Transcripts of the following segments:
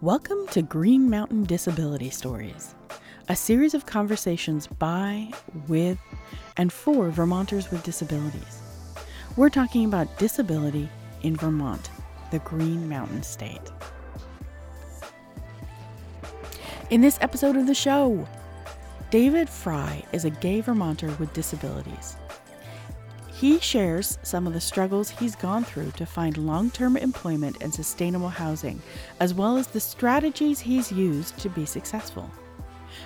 Welcome to Green Mountain Disability Stories, a series of conversations by, with, and for Vermonters with disabilities. We're talking about disability in Vermont, the Green Mountain State. In this episode of the show, David Frye is a gay Vermonter with disabilities. He shares some of the struggles he's gone through to find long term employment and sustainable housing, as well as the strategies he's used to be successful.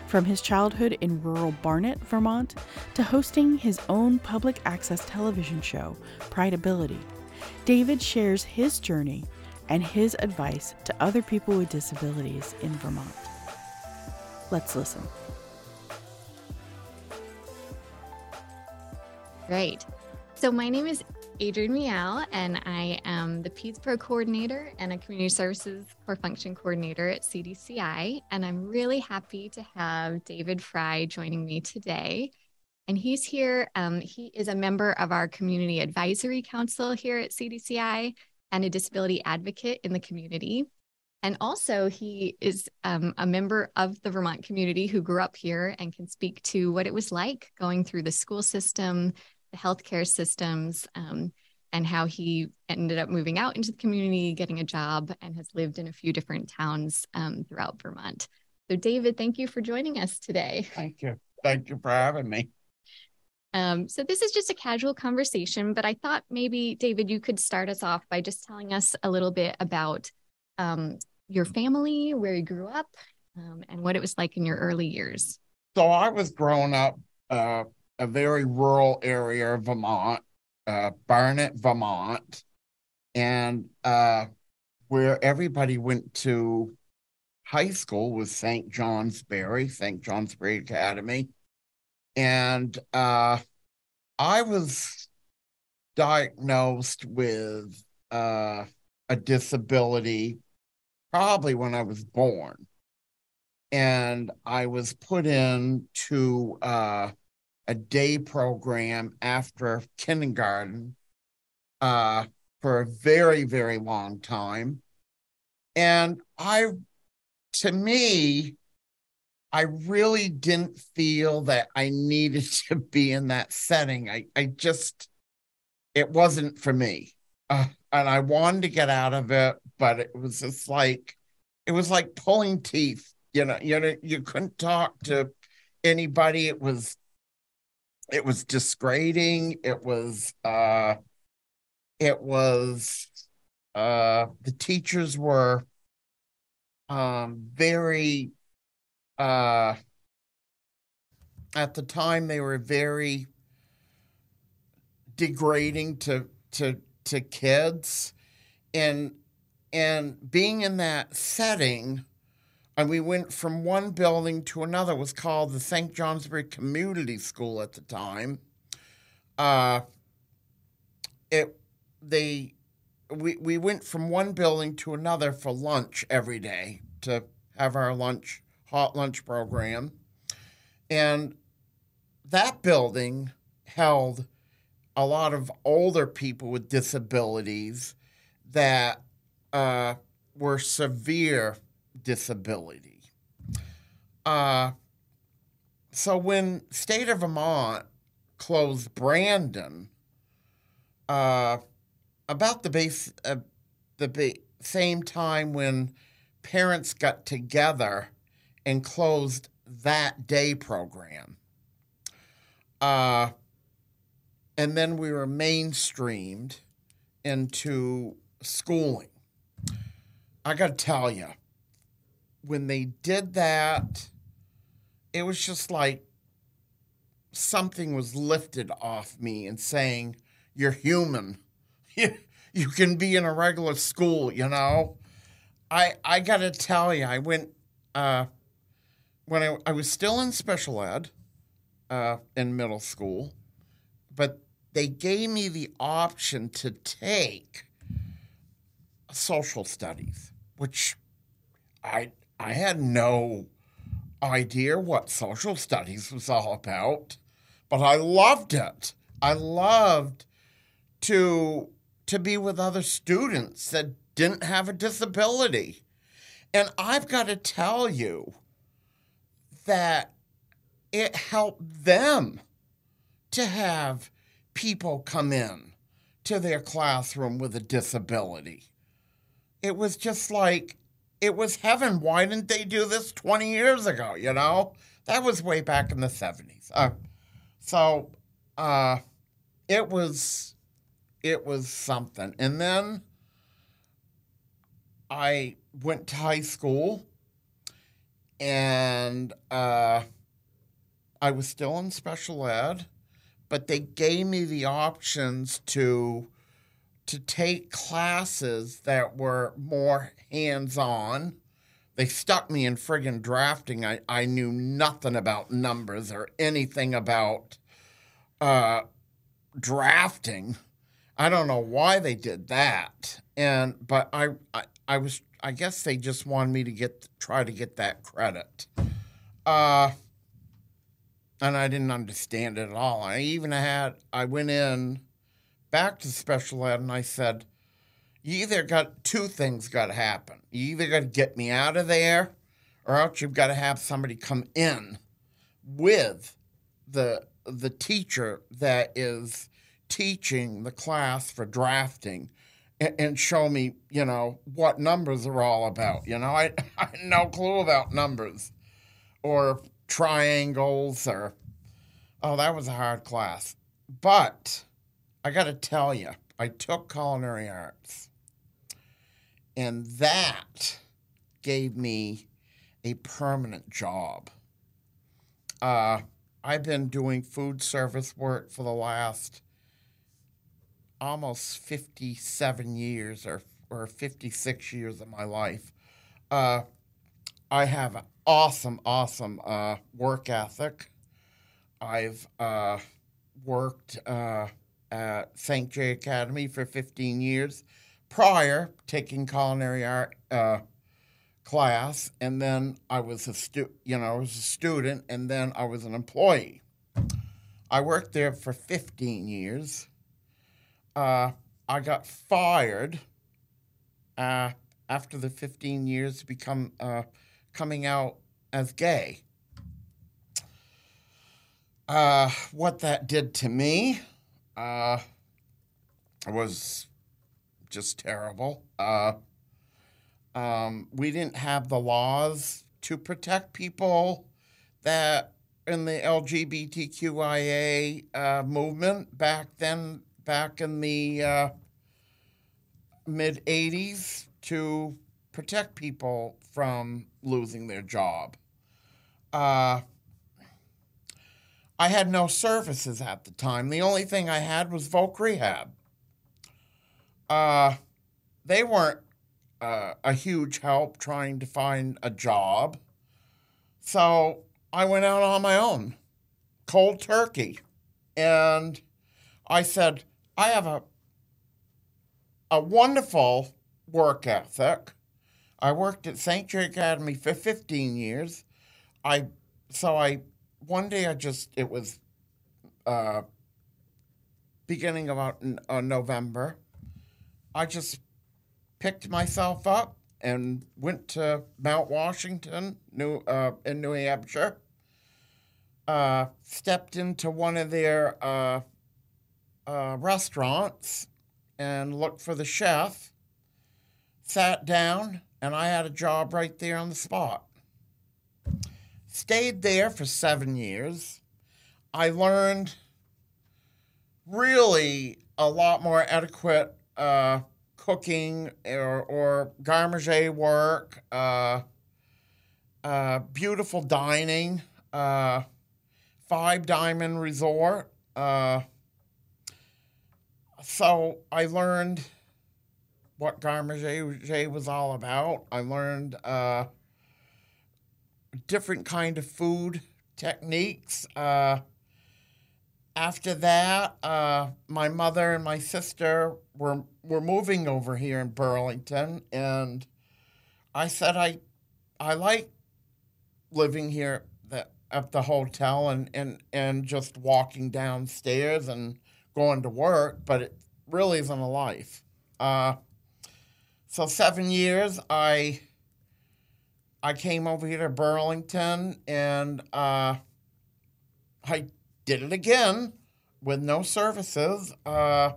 From his childhood in rural Barnet, Vermont, to hosting his own public access television show, Prideability, David shares his journey and his advice to other people with disabilities in Vermont. Let's listen. Great. So my name is Adrienne Miao, and I am the Peds Pro coordinator and a community services core function coordinator at CDCI. And I'm really happy to have David Frye joining me today. And he's here. Um, he is a member of our community advisory council here at CDCI and a disability advocate in the community. And also, he is um, a member of the Vermont community who grew up here and can speak to what it was like going through the school system, the healthcare systems, um, and how he ended up moving out into the community, getting a job, and has lived in a few different towns um, throughout Vermont. So, David, thank you for joining us today. Thank you. Thank you for having me. Um, so, this is just a casual conversation, but I thought maybe, David, you could start us off by just telling us a little bit about um, your family, where you grew up, um, and what it was like in your early years. So, I was growing up uh, a very rural area of Vermont, uh, Barnet, Vermont, and uh, where everybody went to high school was St. John's Johnsbury, St. John's Johnsbury Academy. And uh, I was diagnosed with uh, a disability probably when I was born. And I was put into uh, a day program after kindergarten uh, for a very, very long time. And I, to me, I really didn't feel that I needed to be in that setting. I, I just, it wasn't for me. Uh, and I wanted to get out of it, but it was just like, it was like pulling teeth. You know, you know, you couldn't talk to anybody. It was it was disgrading it was uh it was uh the teachers were um very uh at the time they were very degrading to to to kids. And and being in that setting and we went from one building to another. It was called the St. Johnsbury Community School at the time. Uh, it they we we went from one building to another for lunch every day to have our lunch hot lunch program, and that building held a lot of older people with disabilities that uh, were severe disability. Uh, so when state of Vermont closed Brandon, uh, about the base, uh, the ba- same time when parents got together and closed that day program. Uh, and then we were mainstreamed into schooling. I got to tell you, when they did that, it was just like something was lifted off me and saying, You're human. you can be in a regular school, you know? I I gotta tell you, I went uh, when I, I was still in special ed uh, in middle school, but they gave me the option to take social studies, which I I had no idea what social studies was all about, but I loved it. I loved to to be with other students that didn't have a disability. And I've got to tell you that it helped them to have people come in to their classroom with a disability. It was just like, it was heaven. Why didn't they do this 20 years ago? You know, that was way back in the 70s. Uh, so uh, it was, it was something. And then I went to high school and uh, I was still in special ed, but they gave me the options to to take classes that were more hands on. They stuck me in friggin' drafting. I, I knew nothing about numbers or anything about uh, drafting. I don't know why they did that. And but I, I I was I guess they just wanted me to get try to get that credit. Uh and I didn't understand it at all. I even had I went in back to special ed and I said, You either got two things gotta happen. You either gotta get me out of there or else you've got to have somebody come in with the the teacher that is teaching the class for drafting and, and show me, you know, what numbers are all about. You know, I, I had no clue about numbers or triangles or, oh, that was a hard class. But I got to tell you, I took culinary arts, and that gave me a permanent job. Uh, I've been doing food service work for the last almost 57 years or, or 56 years of my life. Uh, I have an awesome, awesome uh, work ethic. I've uh, worked uh, St. J Academy for 15 years prior, taking culinary art uh, class, and then I was a stu- you know, I was a student, and then I was an employee. I worked there for 15 years. Uh, I got fired uh, after the 15 years become uh, coming out as gay. Uh, what that did to me uh, was just terrible. Uh, um, we didn't have the laws to protect people that in the LGBTQIA uh, movement back then, back in the uh, mid 80s, to protect people from losing their job. Uh, I had no services at the time. The only thing I had was Voc Rehab. Uh, they weren't uh, a huge help trying to find a job. So I went out on my own, cold turkey. And I said, I have a, a wonderful work ethic. I worked at St. J Academy for 15 years. I so I one day I just it was uh, beginning of uh, November. I just picked myself up and went to Mount Washington, New uh, in New Hampshire. Uh, stepped into one of their uh, uh, restaurants and looked for the chef. Sat down, and I had a job right there on the spot. Stayed there for seven years. I learned really a lot more adequate uh, cooking or, or garde manger work, uh, uh, beautiful dining, uh, five diamond resort. Uh, so I learned what garde manger was all about. I learned uh, different kind of food techniques. Uh, after that, uh, my mother and my sister were were moving over here in Burlington, and I said I I like living here at the hotel and, and and just walking downstairs and going to work, but it really isn't a life. Uh, so seven years, I I came over here to Burlington and uh, I did it again with no services. Uh,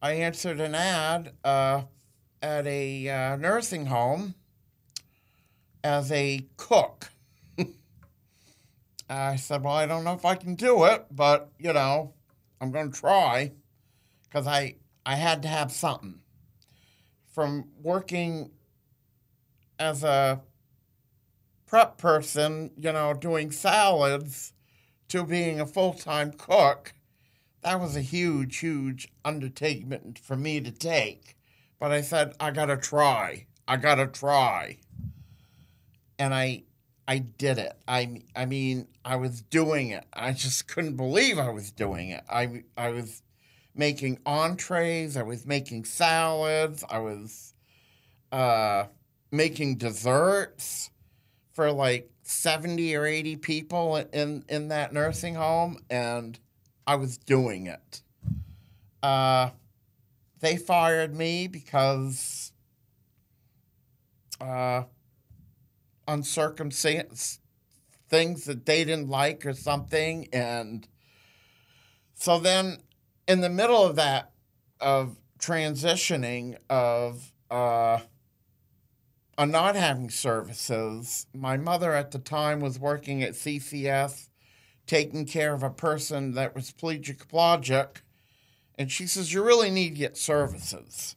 I answered an ad uh, at a uh, nursing home as a cook. I said, Well, I don't know if I can do it, but you know, I'm going to try because I, I had to have something. From working as a prep person, you know, doing salads to being a full time cook, that was a huge, huge undertaking for me to take. But I said, I gotta try. I gotta try. And I I did it. I I mean, I was doing it. I just couldn't believe I was doing it. I I was making entrees, I was making salads, I was uh making desserts for like 70 or 80 people in in that nursing home and I was doing it. Uh they fired me because uh uncircumcised things that they didn't like or something and so then in the middle of that of transitioning of uh on not having services my mother at the time was working at ccs taking care of a person that was pelagic and she says you really need to get services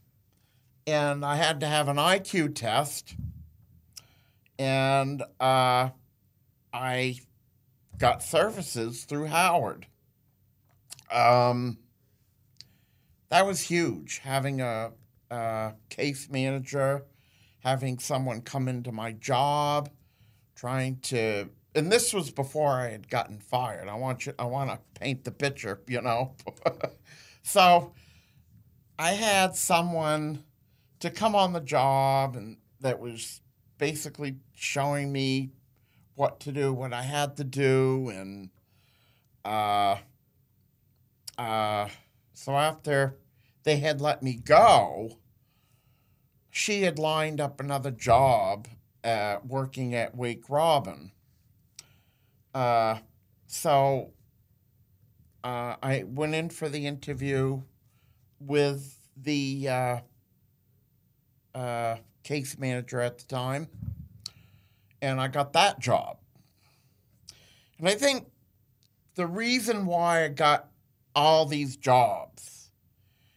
and i had to have an iq test and uh, I got services through Howard. Um, that was huge. Having a, a, case manager, having someone come into my job, trying to, and this was before I had gotten fired. I want you, I want to paint the picture, you know. so I had someone to come on the job, and that was basically showing me what to do, what I had to do, and uh, uh, so after they had let me go, she had lined up another job uh, working at Wake Robin. Uh, so uh, I went in for the interview with the uh, uh, case manager at the time, and I got that job. And I think the reason why I got all these jobs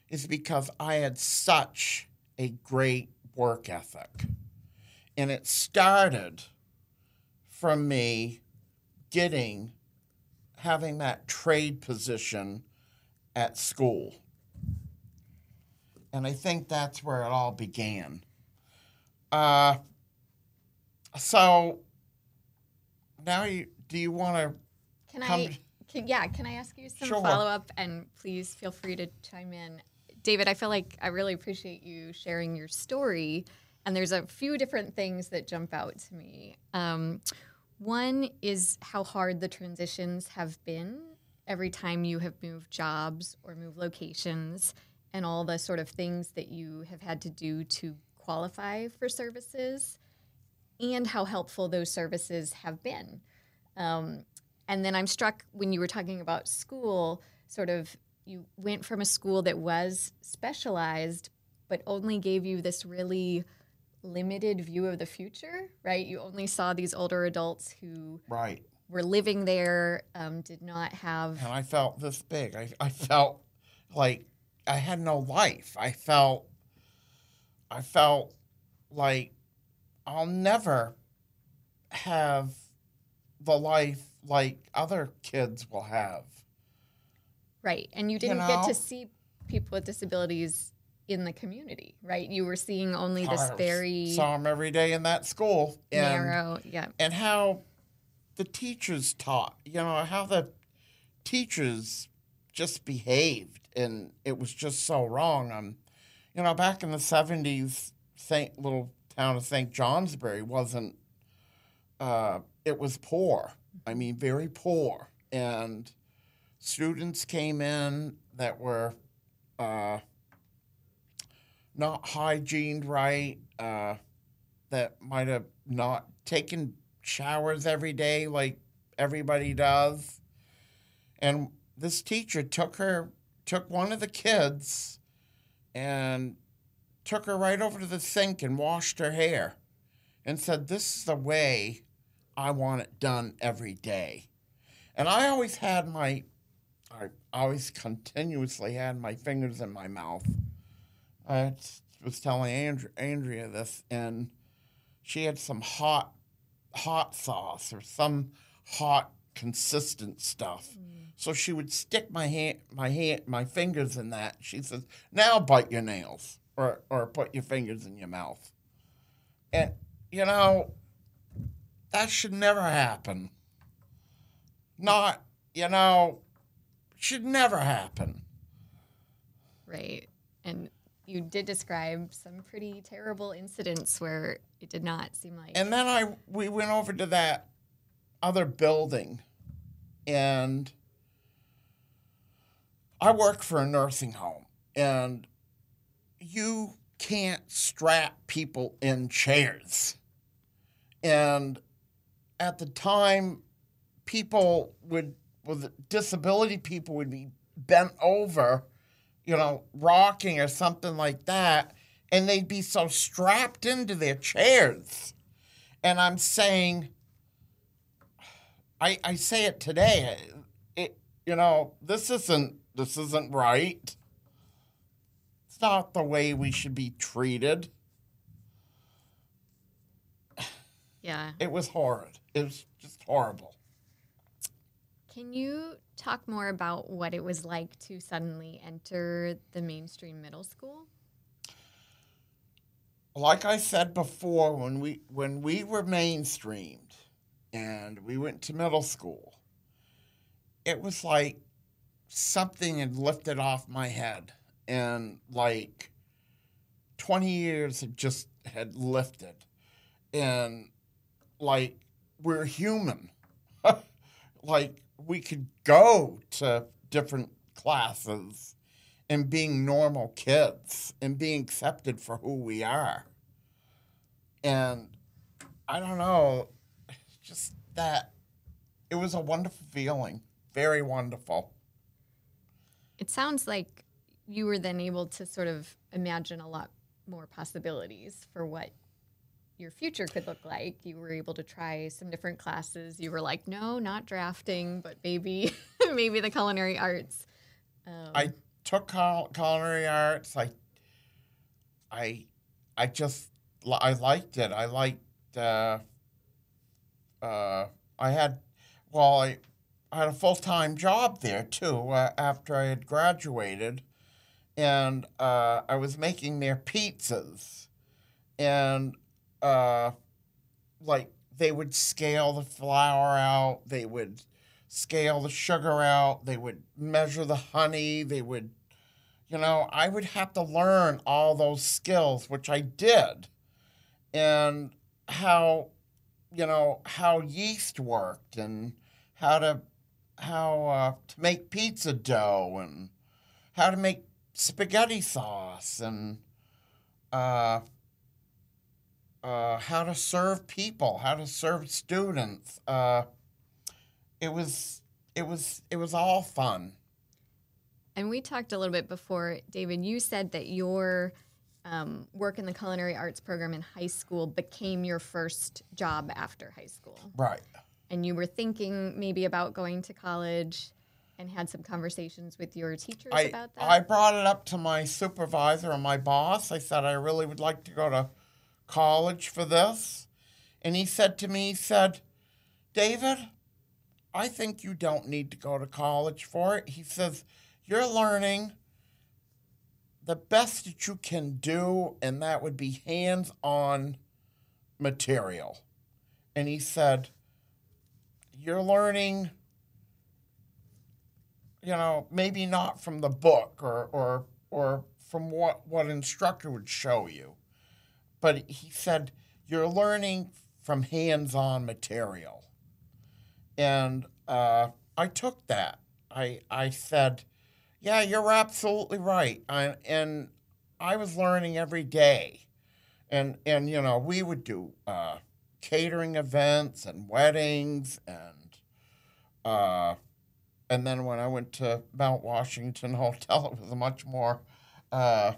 is because I had such a great work ethic. And it started from me getting, having that trade position at school. And I think that's where it all began. Uh, so now you do you want to? Can I? Can, yeah, can I ask you some Sure. follow up? And please feel free to chime in. David, I feel like I really appreciate you sharing your story. And there's a few different things that jump out to me. Um, one is how hard the transitions have been every time you have moved jobs or moved locations, and all the sort of things that you have had to do to qualify for services, and how helpful those services have been. Um, and then I'm struck when you were talking about school, sort of you went from a school that was specialized, but only gave you this really limited view of the future, right? You only saw these older adults who Right. were living there, um, did not have. And I felt this big. I, I felt like I had no life. I felt I felt like I'll never have the life like other kids will have. Right. And you didn't get know? to see people with disabilities in the community, right? You were seeing only this I very saw them every day in that school. And, narrow, yeah. and how the teachers taught, you know, how the teachers just behaved and it was just so wrong. Um, you know, back in the seventies, Saint little town of St. Johnsbury wasn't uh, it was poor. I mean, very poor. And students came in that were uh, not hygiened right. Uh, that might have not taken showers every day like everybody does. And this teacher took her, took one of the kids and took her right over to the sink and washed her hair and said, This is the way I want it done every day. And I always had my, I always continuously had my fingers in my mouth. I was telling Andrea, Andrea this, and she had some hot, hot sauce or some hot, consistent stuff. Mm. So she would stick my hand, my hand, my fingers in that. She says, "Now bite your nails, or or put your fingers in your mouth." And you know, that should never happen. Not, you know, should never happen. Right. And you did describe some pretty terrible incidents where it did not seem like. And then I we went over to that other building and I work for a nursing home and you can't strap people in chairs. And at the time people would with disability people would be bent over, you know, rocking or something like that, and they'd be so strapped into their chairs. And I'm saying I, I say it today. It, you know, this isn't this isn't right. It's not the way we should be treated. yeah. It was horrid. It was just horrible. Can you talk more about what it was like to suddenly enter the mainstream middle school? Like I said before, when we when we were mainstreamed and we went to middle school, it was like something had lifted off my head and like 20 years had just had lifted and like we're human like we could go to different classes and being normal kids and being accepted for who we are. And i don't know just that it was a wonderful feeling very wonderful. It sounds like you were then able to sort of imagine a lot more possibilities for what your future could look like. You were able to try some different classes. You were like, no, not drafting, but maybe maybe the culinary arts. Um, I took cul- culinary arts. I, I, I just I liked it. I liked. Uh, uh, I had, well, I, I had a full time job there too uh, after I had graduated, and uh, I was making their pizzas, and uh, like they would scale the flour out. They would scale the sugar out. They would measure the honey. They would, you know, I would have to learn all those skills, which I did, and how, you know, how yeast worked and how to, how uh, to make pizza dough and how to make spaghetti sauce and, uh, uh, how to serve people, how to serve students. Uh, it was it was it was all fun. And we talked a little bit before, David. You said that your um, work in the culinary arts program in high school became your first job after high school. Right. And you were thinking maybe about going to college and had some conversations with your teachers I about that. I brought it up to my supervisor and my boss. I said I really would like to go to college for this. And he said to me, he said, David, I think you don't need to go to college for it. He says, You're learning the best that you can do, and that would be hands on material. And he said, You're learning, you know, maybe not from the book or, or, or from what, what instructor would show you, but he said, You're learning from hands on material and uh, I took that. I I said, "Yeah, you're absolutely right." I, and I was learning every day, and and you know we would do uh, catering events and weddings and uh, and then when I went to Mount Washington Hotel, it was a much more uh,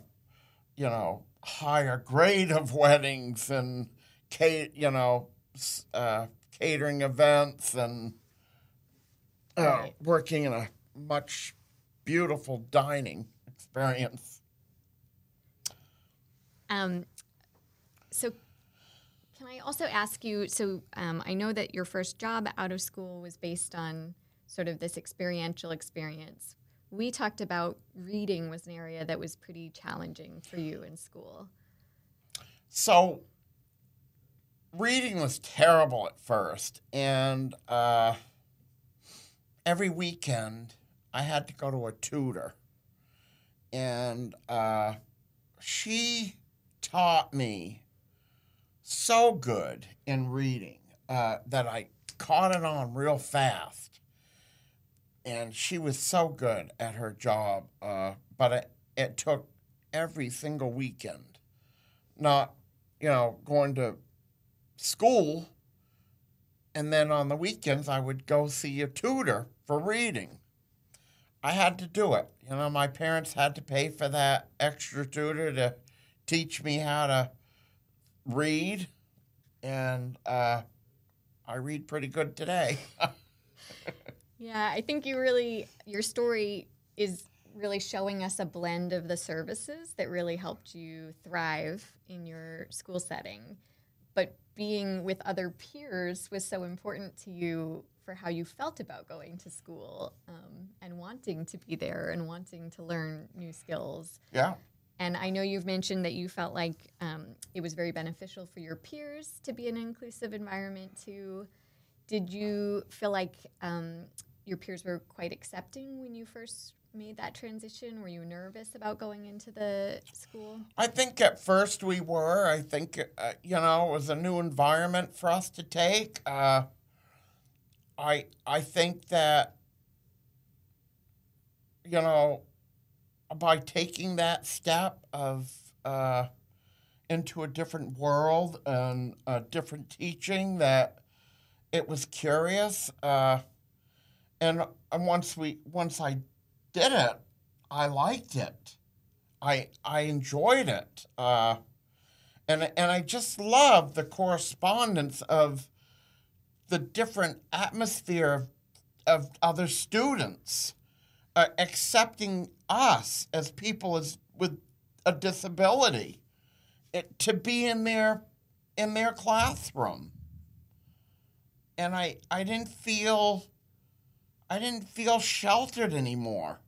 you know higher grade of weddings and you know uh, catering events and uh, Right. working in a much beautiful dining experience. Um, so, can I also ask you? So, um, I know that your first job out of school was based on sort of this experiential experience. We talked about reading was an area that was pretty challenging for you in school. So, reading was terrible at first, and uh, every weekend I had to go to a tutor, and uh, she taught me so good in reading uh, that I caught it on real fast. And she was so good at her job, uh, but it, it took every single weekend not, you know, going to school. And then on the weekends, I would go see a tutor for reading. I had to do it. You know, my parents had to pay for that extra tutor to teach me how to read. And uh, I read pretty good today. Yeah, I think you really, your story is really showing us a blend of the services that really helped you thrive in your school setting. But being with other peers was so important to you for how you felt about going to school um, and wanting to be there and wanting to learn new skills. yeah. And I know you've mentioned that you felt like um, it was very beneficial for your peers to be in an inclusive environment too. Did you feel like um, your peers were quite accepting when you first made that transition? Were you nervous about going into the school? I think at first we were. I think, uh, you know, it was a new environment for us to take. Uh, I I think that you know by taking that step of uh, into a different world and a different teaching that it was curious uh, and and once we once I did it I liked it. I I enjoyed it uh, and and I just love the correspondence of the different atmosphere of, of other students uh, accepting us as people as with a disability it, to be in their in their classroom. And I I didn't feel I didn't feel sheltered anymore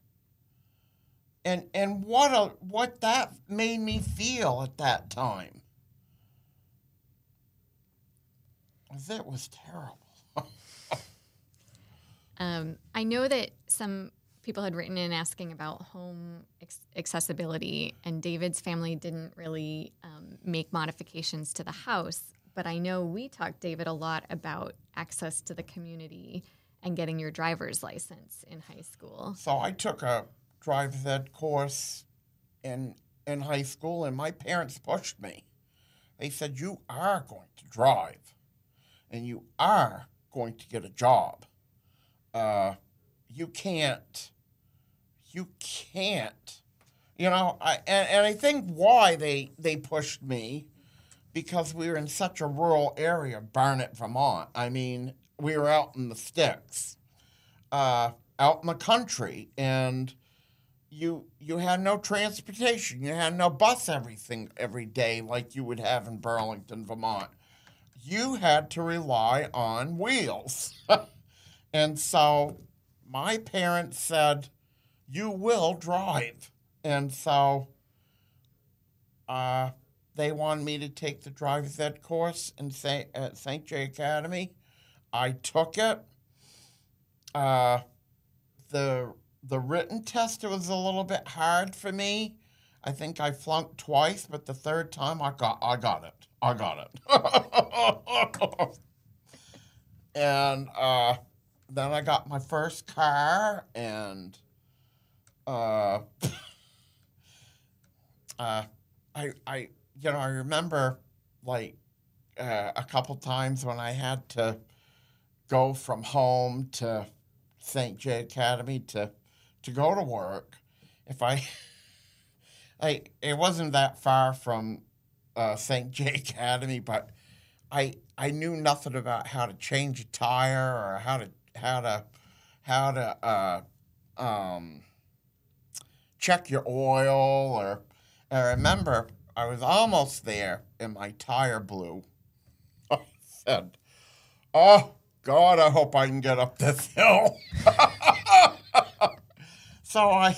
and and what a what that made me feel at that time That was terrible Um, I know that some people had written in asking about home accessibility, and David's family didn't really um, make modifications to the house. But I know we talked, David, a lot about access to the community and getting your driver's license in high school. So I took a driver's ed course in in high school, and my parents pushed me. They said, "You are going to drive, and you are going to get a job. Uh, you can't. You can't. You know, I and, and I think why they they pushed me because we were in such a rural area, Barnet, Vermont. I mean, we were out in the sticks, uh, out in the country, and you you had no transportation. You had no bus everything every day like you would have in Burlington, Vermont. You had to rely on wheels. and so my parents said, You will drive. And so uh, they wanted me to take the driver's ed course in Saint, at St. J Academy. I took it. Uh, the the written test was a little bit hard for me. I think I flunked twice, but the third time I got I got it. I got it. and uh, then I got my first car, and uh, uh, I I you know, I remember like uh, a couple times when I had to go from home to St. J Academy to to go to work. If I, I it wasn't that far from uh, St. J Academy, but I I knew nothing about how to change a tire or how to how to how to uh, um, check your oil or I remember I was almost there and my tire blew. I said, "Oh God, I hope I can get up this hill." so I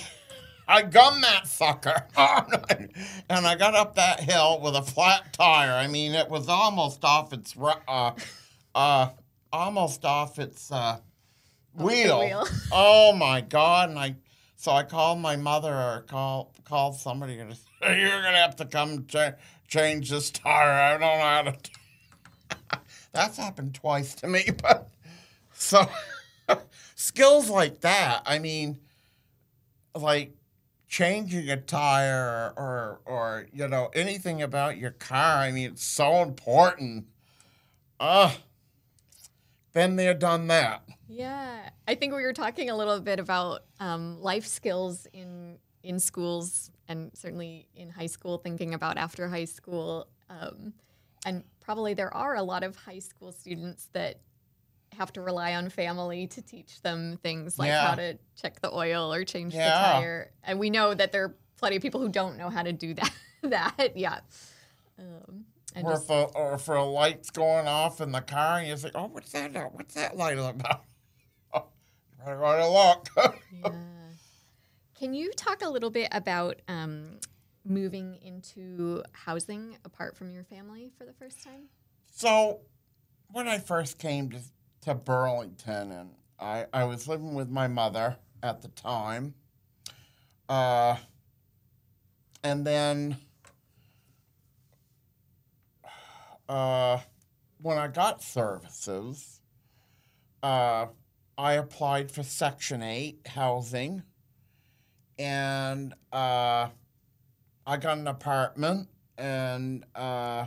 I gummed that sucker. and I got up that hill with a flat tire. I mean, it was almost off its uh, uh, almost off its uh, wheel. wheel. oh my god! And I so I called my mother or call called somebody and said, "You're gonna have to come ch- change this tire. I don't know how to." That's happened twice to me, but so skills like that. I mean, like changing a tire or or you know anything about your car. I mean, it's so important. Uh, been there, done that. Yeah, I think we were talking a little bit about um, life skills in in schools and certainly in high school. Thinking about after high school, um, and probably there are a lot of high school students that have to rely on family to teach them things like yeah. how to check the oil or change yeah. the tire. And we know that there are plenty of people who don't know how to do that. that yeah. Um, or, just, if a, or if a light's going off in the car and you say, "Oh, what's that? What's that light about?" Oh, go to look. yeah. Can you talk a little bit about um, moving into housing apart from your family for the first time? So, when I first came to to Burlington, and I, I was living with my mother at the time. Uh, and then uh, when I got services, uh, I applied for Section 8 housing, and uh, I got an apartment, and uh,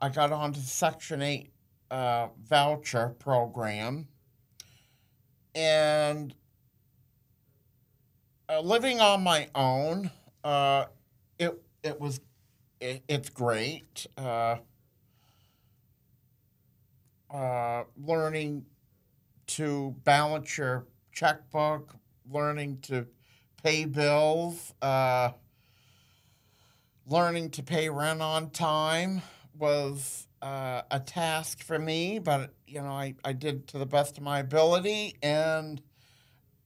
I got onto Section 8 uh, voucher program. And uh, living on my own, uh, it it was it, it's great. Uh, uh, learning to balance your checkbook, learning to pay bills, uh, learning to pay rent on time was uh, a task for me, but you know, I, I did to the best of my ability, and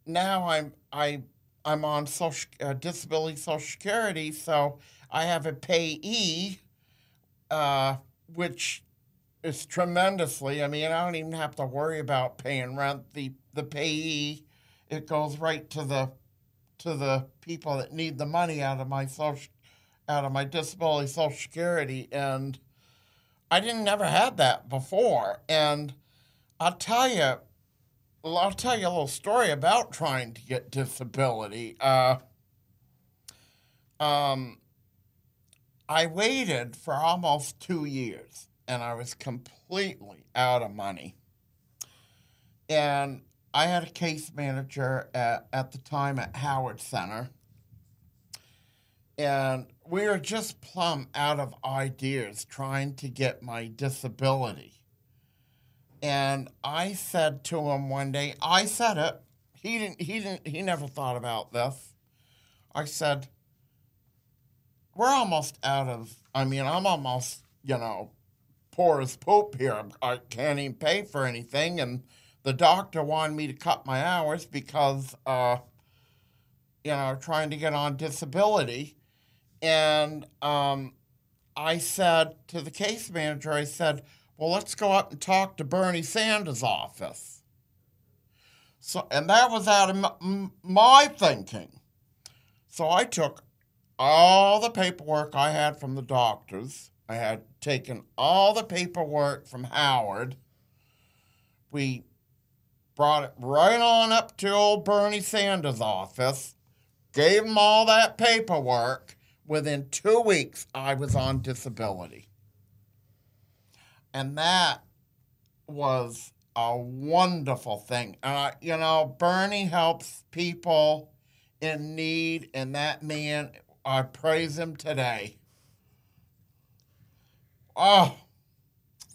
now I'm I I'm on social uh, disability social security, so I have a payee, uh, which is tremendously. I mean, I don't even have to worry about paying rent. The the payee, it goes right to the to the people that need the money out of my social out of my disability social security and I didn't never had that before. And I'll tell you, I'll tell you a little story about trying to get disability. Uh, um, I waited for almost two years and I was completely out of money. And I had a case manager at, at the time at Howard Center. And we were just plumb out of ideas trying to get my disability. And I said to him one day, I said it. He didn't he didn't he never thought about this. I said, We're almost out of I mean, I'm almost, you know, poor as poop here. I can't even pay for anything and the doctor wanted me to cut my hours because uh you know, trying to get on disability and um, I said to the case manager, I said, well, let's go up and talk to Bernie Sanders' office. So, and that was out of m- my thinking. So I took all the paperwork I had from the doctors. I had taken all the paperwork from Howard. We brought it right on up to old Bernie Sanders' office, gave him all that paperwork, within two weeks, I was on disability. And that was a wonderful thing. Uh, you know, Bernie helps people in need, and that man, I praise him today. Oh,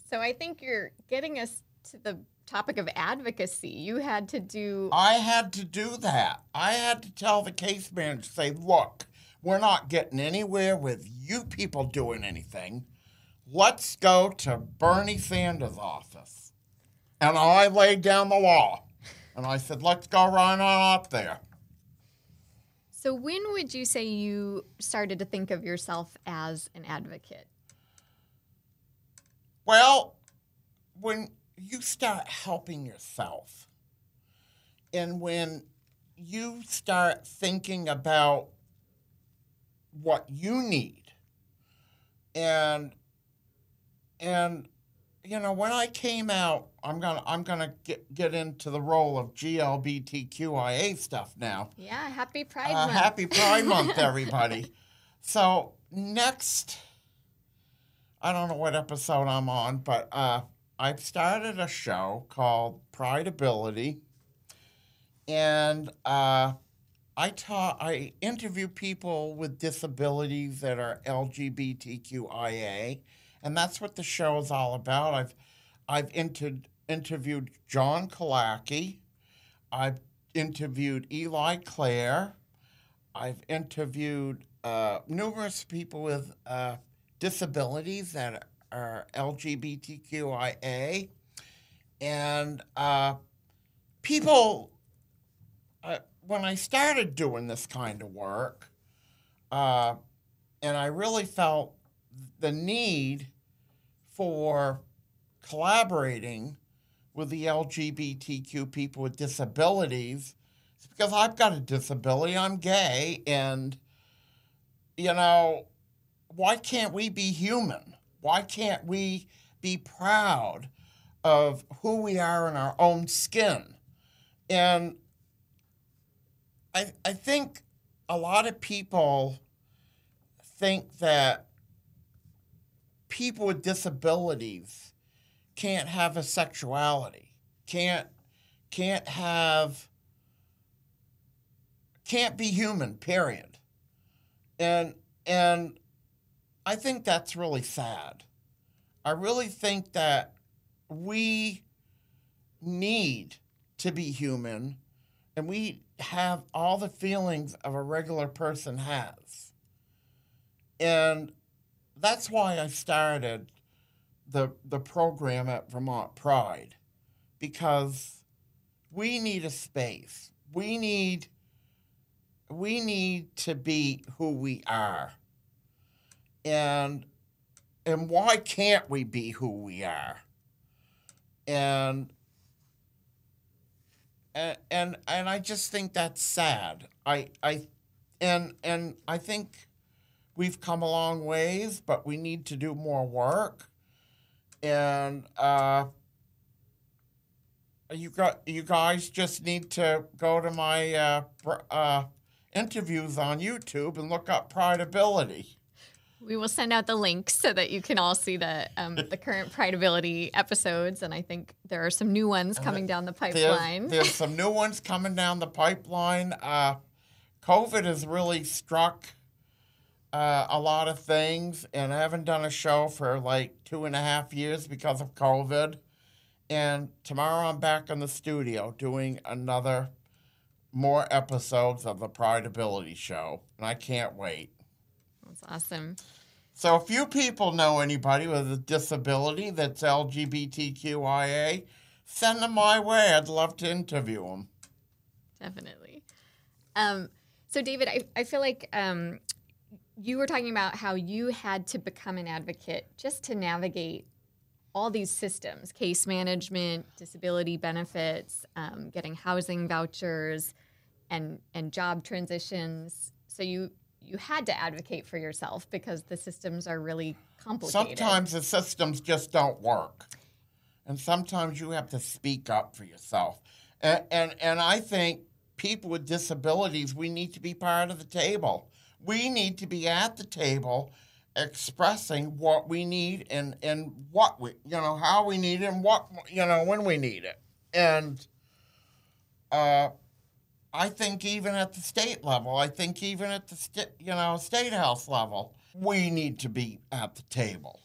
So I think you're getting us to the topic of advocacy. You had to do I had to do that. I had to tell the case manager, say, look, we're not getting anywhere with you people doing anything. Let's go to Bernie Sanders' office. And I laid down the law. And I said, let's go right on up there. So when would you say you started to think of yourself as an advocate? Well, when you start helping yourself and when you start thinking about what you need and and you know when I came out I'm gonna I'm gonna get get into the role of GLBTQIA stuff now. Yeah, happy Pride Uh, Month. happy Pride Month, everybody. So next, I don't know what episode I'm on, but uh, I've started a show called Prideability, and uh, I taught I interview people with disabilities that are LGBTQIA, and that's what the show is all about. I've I've inter- interviewed John Kalaki, I've interviewed Eli Clare. I've interviewed uh, numerous people with uh, disabilities that are LGBTQIA, and uh, people. Uh, when I started doing this kind of work, uh, and I really felt the need for collaborating with the LGBTQ people with disabilities it's because I've got a disability. I'm gay, and you know, why can't we be human? Why can't we be proud of who we are in our own skin? And I I think a lot of people think that people with disabilities can't have a sexuality, can't can't have can't be human, period. And and I think that's really sad. I really think that we need to be human and we have all the feelings of a regular person has. And that's why I started the the program at Vermont Pride because we need a space. We need we need to be who we are. And and why can't we be who we are? And and and, I just think that's sad. I I and and I think we've come a long ways, but we need to do more work. And uh you got you guys just need to go to my uh, uh, interviews on YouTube and look up Prideability. We will send out the links so that you can all see the um, the current Prideability episodes, and I think there are some new ones coming down the There's, pipeline. there's some new ones coming down the pipeline. Uh, COVID has really struck uh, a lot of things, and I haven't done a show for like two and a half years because of COVID. And tomorrow I'm back in the studio doing another more episodes of the Prideability Show, and I can't wait. That's awesome. So if you people know anybody with a disability that's LGBTQIA, send them my way. I'd love to interview them. Definitely. Um, so, David, I, I feel like um, you were talking about how you had to become an advocate just to navigate all these systems case management, disability benefits, um, getting housing vouchers, and, and job transitions. So, you, you had to advocate for yourself because the systems are really complicated. Sometimes the systems just don't work. And sometimes you have to speak up for yourself. And, and, and I think people with disabilities, we need to be part of the table. We need to be at the table expressing what we need and and what we you know how we need it and what you know when we need it and uh I think even at the state level, I think even at the sta- you know state house level, we need to be at the table.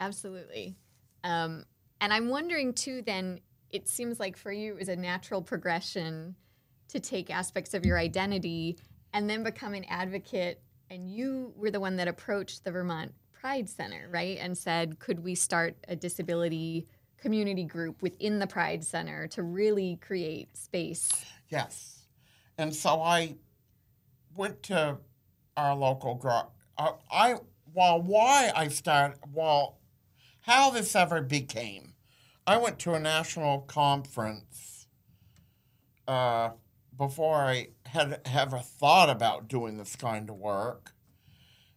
Absolutely. Um, and I'm wondering too, then, it seems like for you it was a natural progression to take aspects of your identity and then become an advocate. And you were the one that approached the Vermont Pride Center, right? And said, could we start a disability community group within the Pride Center to really create space? Yes. And so I went to our local group. I, I well, why I started, well, how this ever became. I went to a national conference uh, before I had ever thought about doing this kind of work,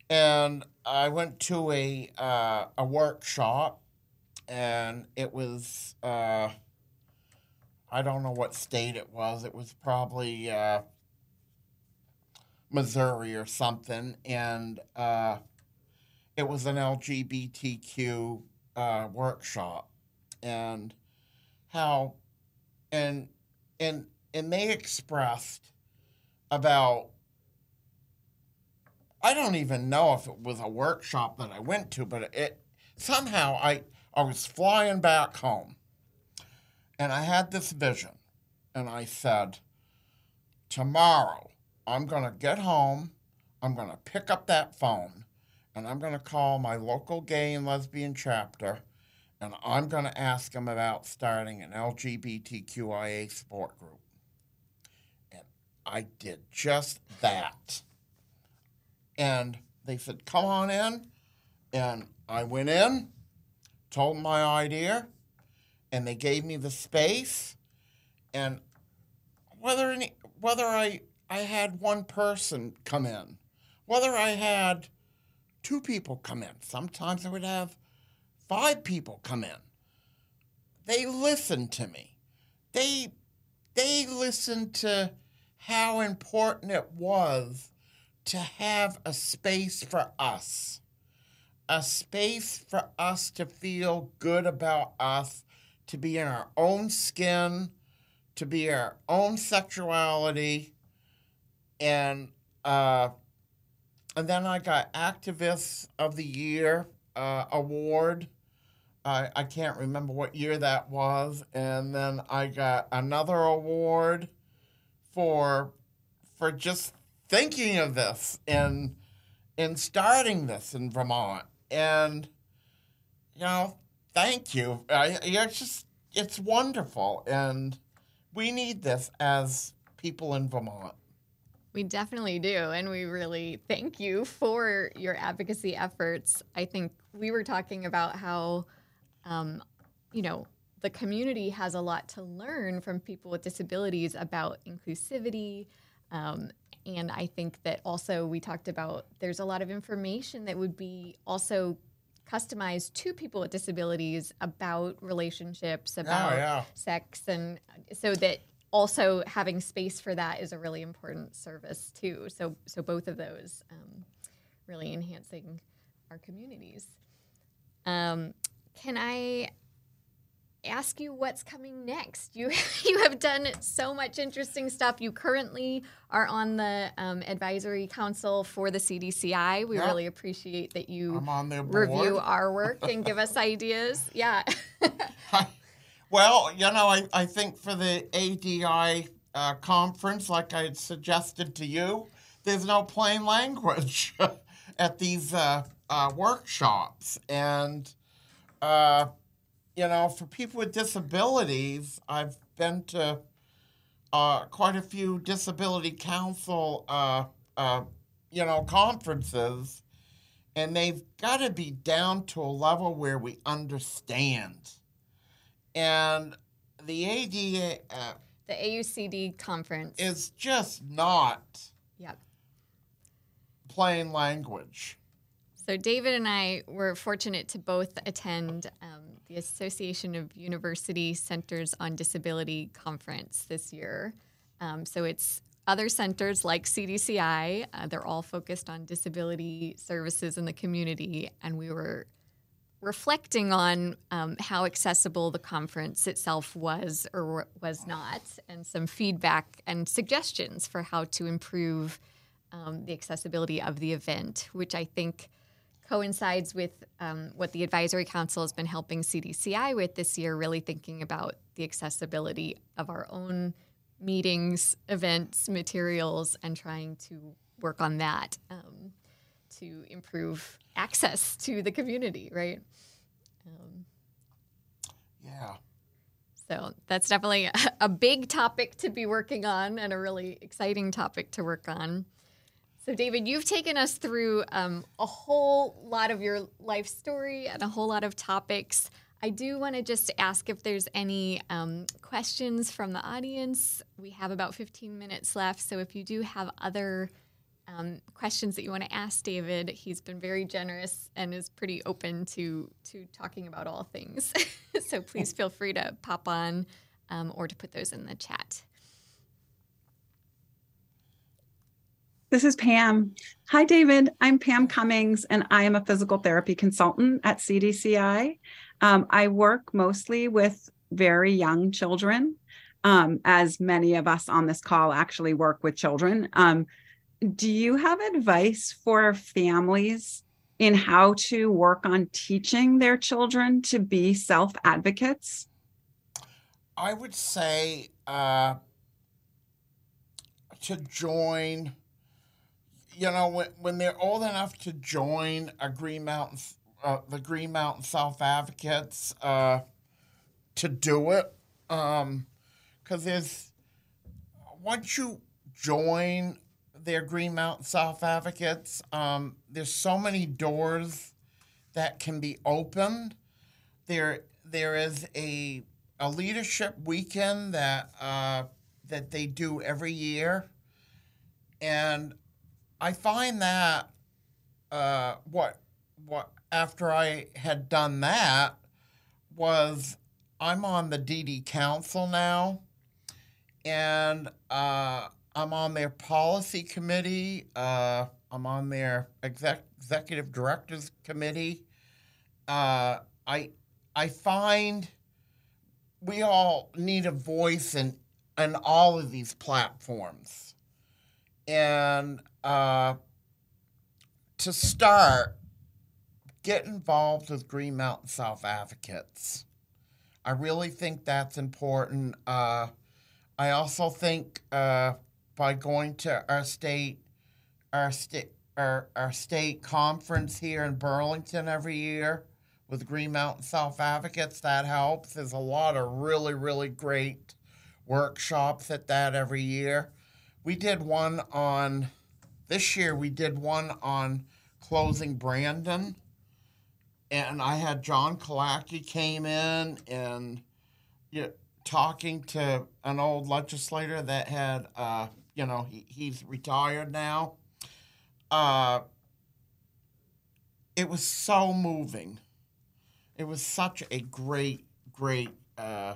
and I went to a uh, a workshop, and it was uh, I don't know what state it was. It was probably uh, Missouri or something, and uh, it was an LGBTQ uh, workshop, and how, and and and they expressed about. I don't even know if it was a workshop that I went to, but it somehow I I was flying back home, and I had this vision, and I said, tomorrow I'm gonna get home, I'm gonna pick up that phone, and I'm going to call my local gay and lesbian chapter and I'm going to ask them about starting an LGBTQIA support group. And I did just that. And they said, come on in. And I went in, told my idea, and they gave me the space. And whether any, whether I, I had one person come in, whether I had two people come in. Sometimes I would have five people come in. They listened to me. They they listened to how important it was to have a space for us. A space for us to feel good about us, to be in our own skin, to be our own sexuality, and uh, and then I got Activist of the Year uh, award. I, I can't remember what year that was. And then I got another award for for just thinking of this and and starting this in Vermont. And you know, thank you. I, it's just it's wonderful, and we need this as people in Vermont. We definitely do. And we really thank you for your advocacy efforts. I think we were talking about how, um, you know, the community has a lot to learn from people with disabilities about inclusivity. Um, and I think that also we talked about there's a lot of information that would be also customized to people with disabilities about relationships, about oh, yeah. sex, and so that also having space for that is a really important service too. So so both of those um, really enhancing our communities. Um, can I ask you what's coming next? You you have done so much interesting stuff. You currently are on the um, advisory council for the CDCI. We Yeah. really appreciate that you I'm on their board. review our work and give us ideas. Yeah. Well, you know, I, I think for the ADI uh, conference, like I suggested to you, there's no plain language at these uh, uh, workshops. And, uh, you know, for people with disabilities, I've been to uh, quite a few disability council, uh, uh, you know, conferences, and they've got to be down to a level where we understand. And the ADA uh, the AUCD conference. is just not Yep. plain language. So David and I were fortunate to both attend um, the Association of University Centers on Disability conference this year. Um, so it's other centers like CDCI. Uh, they're all focused on disability services in the community, and we were reflecting on um, how accessible the conference itself was or was not, and some feedback and suggestions for how to improve um, the accessibility of the event, which I think coincides with um, what the advisory council has been helping CDCI with this year, really thinking about the accessibility of our own meetings, events, materials, and trying to work on that um, to improve access to the community, right? Um, Yeah. so that's definitely a, a big topic to be working on and a really exciting topic to work on. So, David, you've taken us through um, a whole lot of your life story and a whole lot of topics. I do want to just ask if there's any um, questions from the audience. We have about 15 minutes left. So, if you do have other um, questions that you want to ask David, he's been very generous and is pretty open to, to talking about all things. so, please feel free to pop on um, or to put those in the chat. This is Pam. Hi, David. I'm Pam Cummings, and I am a physical therapy consultant at CDCI. Um, I work mostly with very young children, um, as many of us on this call actually work with children. Um, do you have advice for families in how to work on teaching their children to be self advocates? I would say uh, to join, you know, when, when they're old enough to join a Green Mountain, uh, the Green Mountain Self Advocates, uh, to do it. Because there's, once you join their Green Mountain Self Advocates, um, there's so many doors that can be opened. There, there is a a leadership weekend that uh, that they do every year, and I find that uh, what what after I had done that was I'm on the DD Council now, and uh, I'm on their policy committee. Uh, I'm on their exec- executive directors committee. Uh, I I find we all need a voice in in all of these platforms, and uh, to start, get involved with Green Mountain Self Advocates. I really think that's important. Uh, I also think uh, by going to our state, our state, our, our state conference here in Burlington every year with Green Mountain Self Advocates, that helps. There's a lot of really, really great workshops at that every year. We did one on this year. We did one on closing Brandon, and I had John Kalaki came in and you know, talking to an old legislator that had, uh, you know, he, he's retired now. Uh, it was so moving. It was such a great, great uh,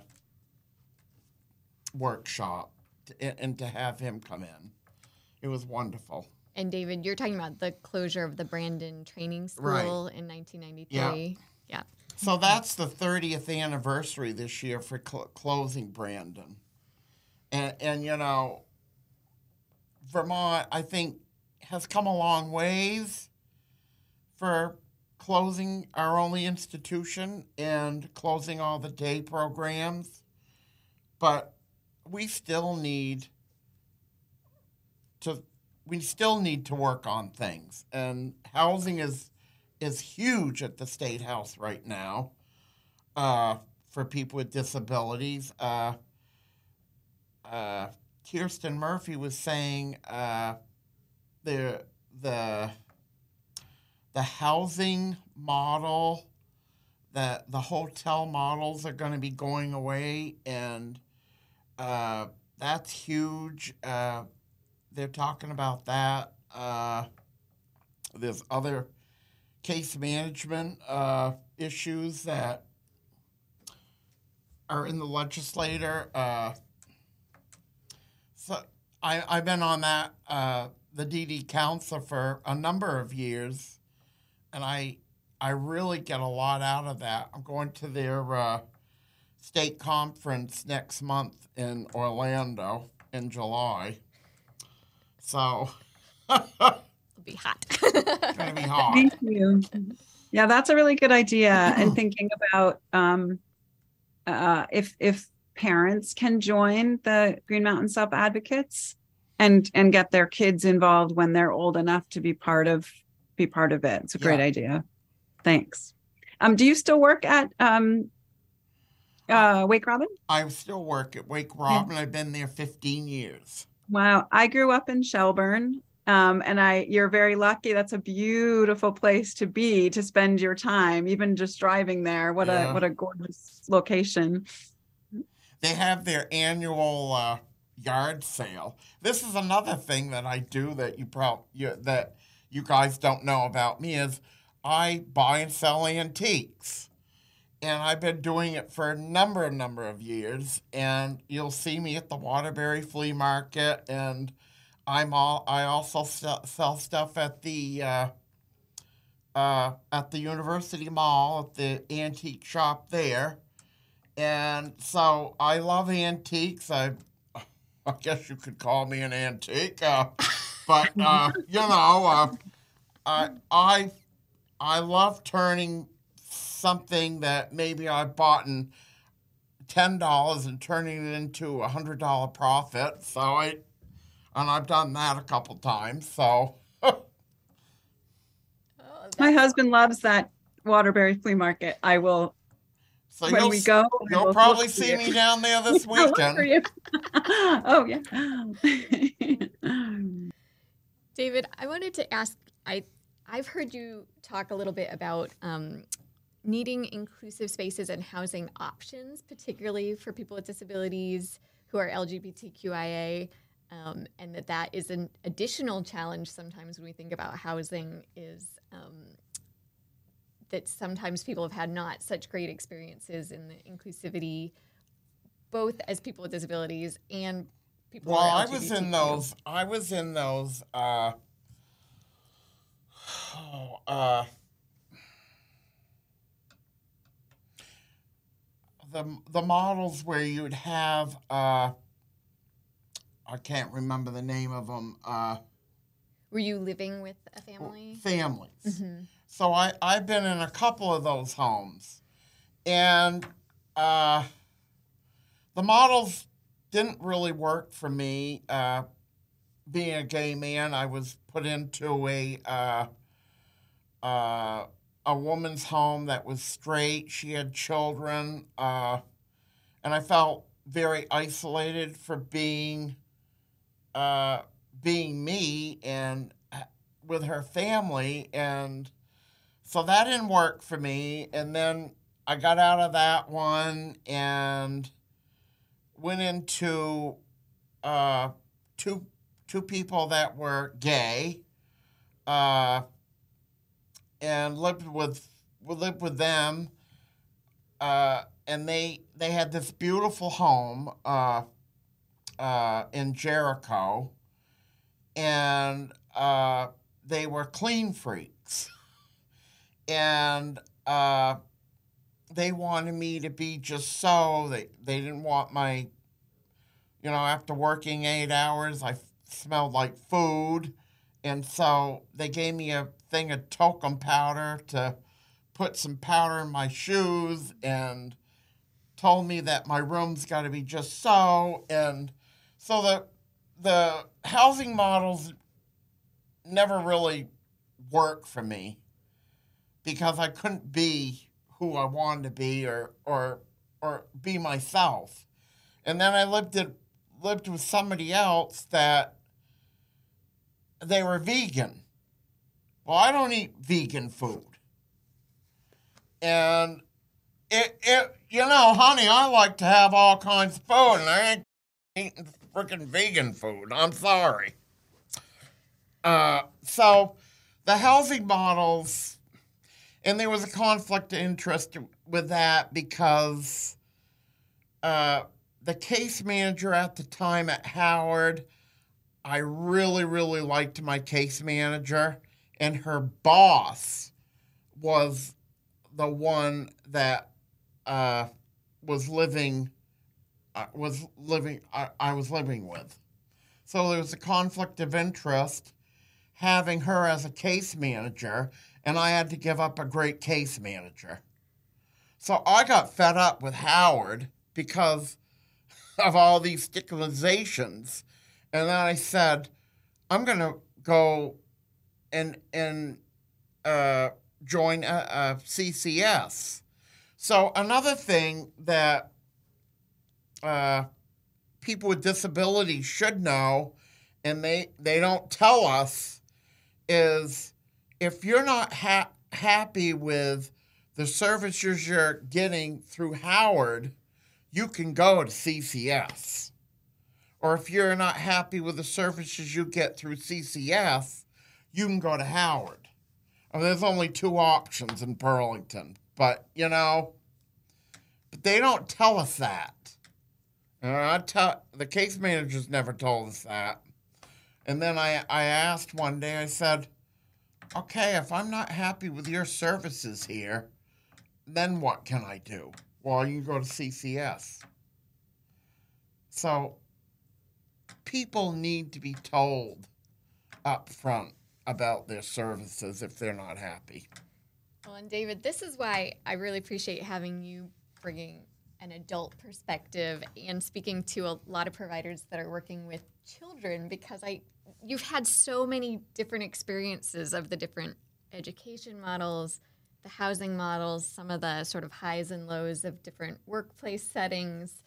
workshop, to, and to have him come in, it was wonderful. And David, you're talking about the closure of the Brandon Training School Right. in 1993. Yeah. So that's the 30th anniversary this year for cl- closing Brandon. And, and, you know, Vermont, I think, has come a long ways for closing our only institution and closing all the day programs. But we still need to we still need to work on things. And housing is is huge at the state house right now uh, for people with disabilities. Uh, uh, Kirsten Murphy was saying uh, the the the housing model that the hotel models are going to be going away, and uh, that's huge. Uh, they're talking about that. Uh, there's other case management uh, issues that are in the legislature. Uh, so I I've been on that uh, the DD council for a number of years, and I I really get a lot out of that. I'm going to their uh, state conference next month in Orlando in July, so It'll be hot. it's gonna be hot. Thank you. Yeah, that's a really good idea. And thinking about um, uh, if if parents can join the Green Mountain Self Advocates and and get their kids involved when they're old enough to be part of be part of it. It's a great Yeah. idea. Thanks. Um, do you still work at um, uh, Wake Robin? I still work at Wake Robin. I've been there 15 years. Wow, I grew up in Shelburne. Um, and I, you're very lucky. That's a beautiful place to be to spend your time, even just driving there. What Yeah. a what a gorgeous location. they have their annual uh, yard sale. This is another thing that I do that you probably you, that you guys don't know about me is I buy and sell antiques, and I've been doing it for a number number of years. And you'll see me at the Waterbury Flea Market, and I'm all I also sell, stuff at the. Uh, uh, at the University Mall at the antique shop there, and so I love antiques. I, I guess you could call me an antique, uh, but uh, you know, uh, I I I love turning something that maybe I bought in ten dollars and turning it into a hundred dollar profit. So I, and I've done that a couple times. So Oh, My husband loves that Waterbury flea market. I will so when you'll we go. You'll will probably see you. me down there this I'll look for weekend. oh yeah. David, I wanted to ask. I I've heard you talk a little bit about um, needing inclusive spaces and housing options, particularly for people with disabilities who are LGBTQIA, um, and that that is an additional challenge sometimes when we think about housing. Is um, that sometimes people have had not such great experiences in the inclusivity, both as people with disabilities and people. Well, I was in those. I was in those. Uh, oh, uh, the the models where you'd have. Uh, I can't remember the name of them. Uh, Were you living with a family? families. Mm-hmm. So I I've been in a couple of those homes, and uh, the models didn't really work for me. Uh, being a gay man, I was put into a uh, uh, a woman's home that was straight. She had children, uh, and I felt very isolated for being uh, being me and uh, with her family and so that didn't work for me and then i got out of that one and went into uh, two two people that were gay uh, and lived with lived with them uh, and they they had this beautiful home uh, uh, in Jericho and uh, they were clean freaks. And uh, they wanted me to be just so they they didn't want my you know after working eight hours i smelled like food. And so they gave me a thing of talcum powder to put some powder in my shoes and told me that my room's got to be just so and so the the housing models never really worked for me because I couldn't be who I wanted to be or or or be myself. And then I lived it lived with somebody else that they were vegan. Well, I don't eat vegan food. And it it you know, honey, I like to have all kinds of food and I ain't eating freaking vegan food. I'm sorry. Uh so the housing models and there was a conflict of interest with that because uh, the case manager at the time at Howard, I really, really liked my case manager, and her boss was the one that uh, was living uh, was living I, I was living with. So there was a conflict of interest having her as a case manager, and I had to give up a great case manager. So I got fed up with Howard because of all these stigmatizations. And then I said, I'm going to go and, and uh, join a, a CCS. So another thing that uh, people with disabilities should know, and they they don't tell us, is if you're not ha- happy with the services you're getting through Howard, you can go to CCS. Or if you're not happy with the services you get through CCS, you can go to Howard. I mean, there's only two options in Burlington, but you know, but they don't tell us that. And I tell the case managers never told us that. And then I, I asked one day, I said, okay, if I'm not happy with your services here, then what can I do? Well, you go to CCS. So people need to be told up front about their services if they're not happy. Well, and David, this is why I really appreciate having you bringing an adult perspective and speaking to a lot of providers that are working with children because I you've had so many different experiences of the different education models, the housing models, some of the sort of highs and lows of different workplace settings.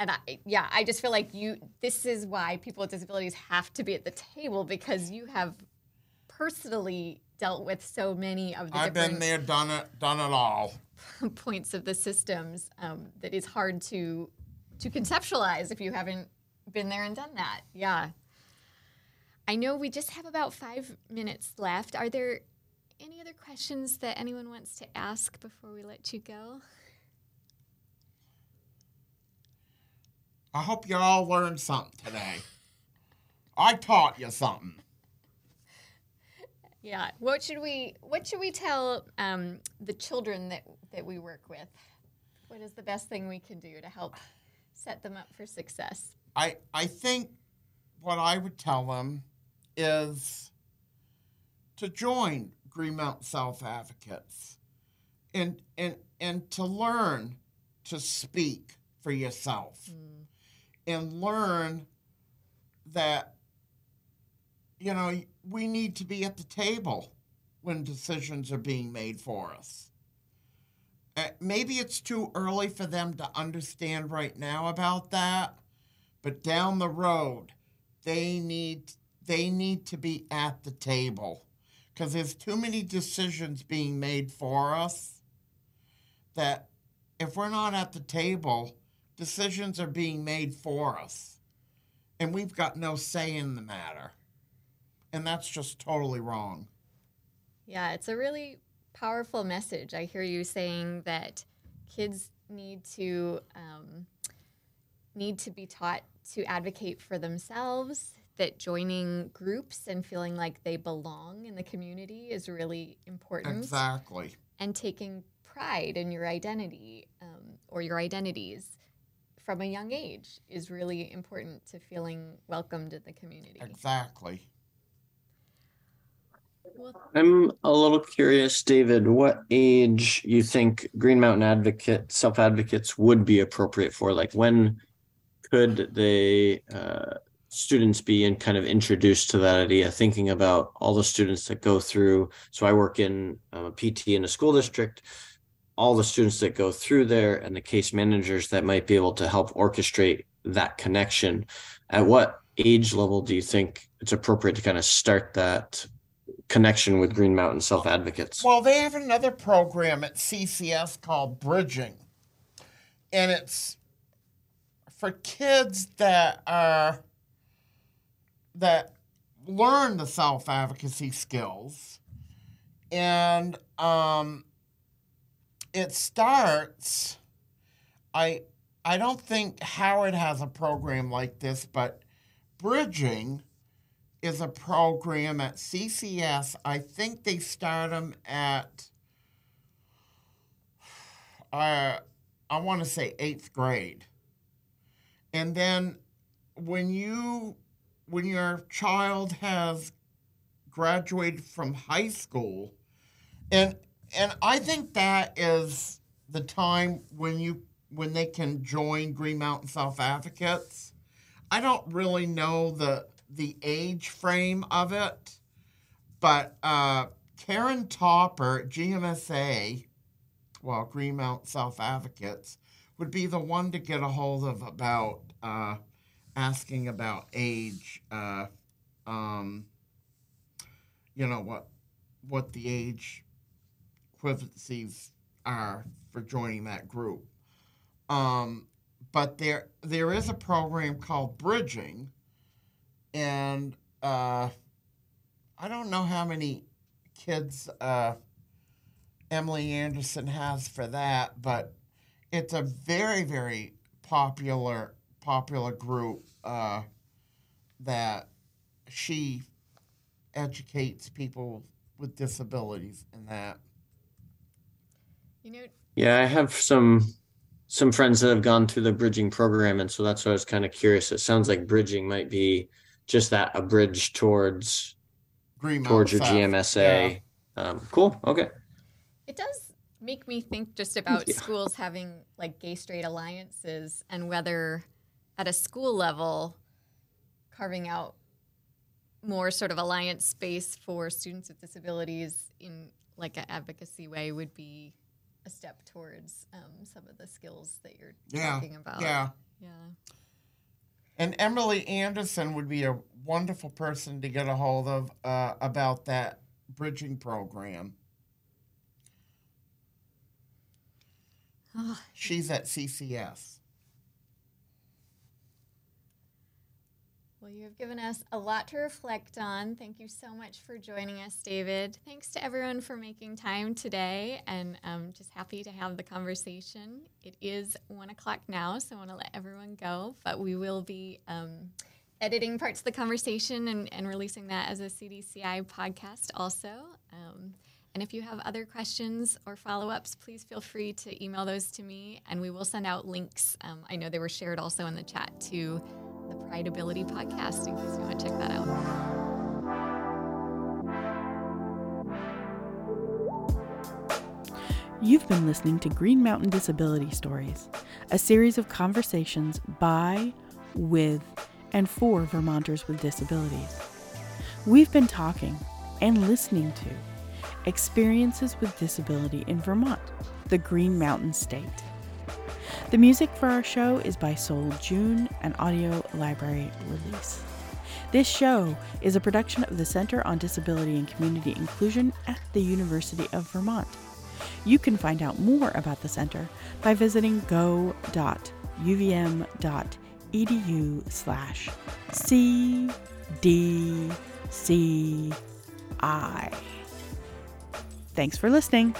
And I yeah, I just feel like you this is why people with disabilities have to be at the table because you have personally dealt with so many of the I've been there, done it, done it all. points of the systems um, that is hard to to conceptualize if you haven't been there and done that. Yeah. I know we just have about five minutes left. Are there any other questions that anyone wants to ask before we let you go? I hope you all learned something today. I taught you something. Yeah. What should we What should we tell um, the children that that we work with? What is the best thing we can do to help set them up for success? I I think what I would tell them is to join Greenmount Self Advocates and and and to learn to speak for yourself Mm. and learn that you know we need to be at the table when decisions are being made for us. Uh, maybe it's too early for them to understand right now about that, but down the road, they need they need to be at the table because there's too many decisions being made for us that if we're not at the table, decisions are being made for us, and we've got no say in the matter, and that's just totally wrong. Yeah, it's a really powerful message. I hear you saying that kids need to um, need to be taught to advocate for themselves. That joining groups and feeling like they belong in the community is really important, Exactly. and taking pride in your identity um, or your identities from a young age is really important to feeling welcomed in the community. Exactly. I'm a little curious, David, what age you think Green Mountain advocate, self-advocates would be appropriate for? Like when could they, uh, students be in kind of introduced to that idea, thinking about all the students that go through. So I work in um, a PT in a school district. All the students that go through there and the case managers that might be able to help orchestrate that connection. At what age level do you think it's appropriate to kind of start that connection with Green Mountain Self Advocates. Well, they have another program at CCS called Bridging, and it's for kids that are that learn the self advocacy skills, and um, it starts. I I don't think Howard has a program like this, but Bridging is a program at CCS. I think they start them at, uh, I want to say eighth grade. And then when you, when your child has graduated from high school, and and I think that is the time when you when they can join Green Mountain Self Advocates. I don't really know the the age frame of it, but uh, Karen Topper, GMSA, well, Green Mountain Self Advocates, would be the one to get a hold of about uh, asking about age. Uh, um, you know what what the age equivalencies are for joining that group. Um, but there there is a program called Bridging, and uh, I don't know how many kids uh, Emily Anderson has for that, but it's a very very popular popular group uh, that she educates people with disabilities in that. You know, Yeah, I have some some friends that have gone through the bridging program, and so that's why I was kind of curious. It sounds like bridging might be just that a bridge towards Green towards your Mountain South, GMSA. Um, cool. Okay. it does make me think just about Yeah. schools having like gay straight alliances and whether at a school level carving out more sort of alliance space for students with disabilities in like an advocacy way would be a step towards um, some of the skills that you're Yeah, talking about. Yeah. Yeah. And Emily Anderson would be a wonderful person to get a hold of uh, about that bridging program. Oh, She's at CCS. Well, you have given us a lot to reflect on. Thank you so much for joining us, David. Thanks to everyone for making time today, and um, just happy to have the conversation. It is one o'clock now, so I want to let everyone go, but we will be um, editing parts of the conversation and, and releasing that as a CDCI podcast also. Um, and if you have other questions or follow ups, please feel free to email those to me, and we will send out links. Um, I know they were shared also in the chat to the Prideability podcast in case you want to check that out. You've been listening to Green Mountain Disability Stories, a series of conversations by, with, and for Vermonters with disabilities. We've been talking and listening to experiences with disability in Vermont, the Green Mountain State. The music for our show is by Soul June, an audio library release. This show is a production of the Center on Disability and Community Inclusion at the University of Vermont. You can find out more about the center by visiting go.uvm.edu slash CDCI. Thanks for listening.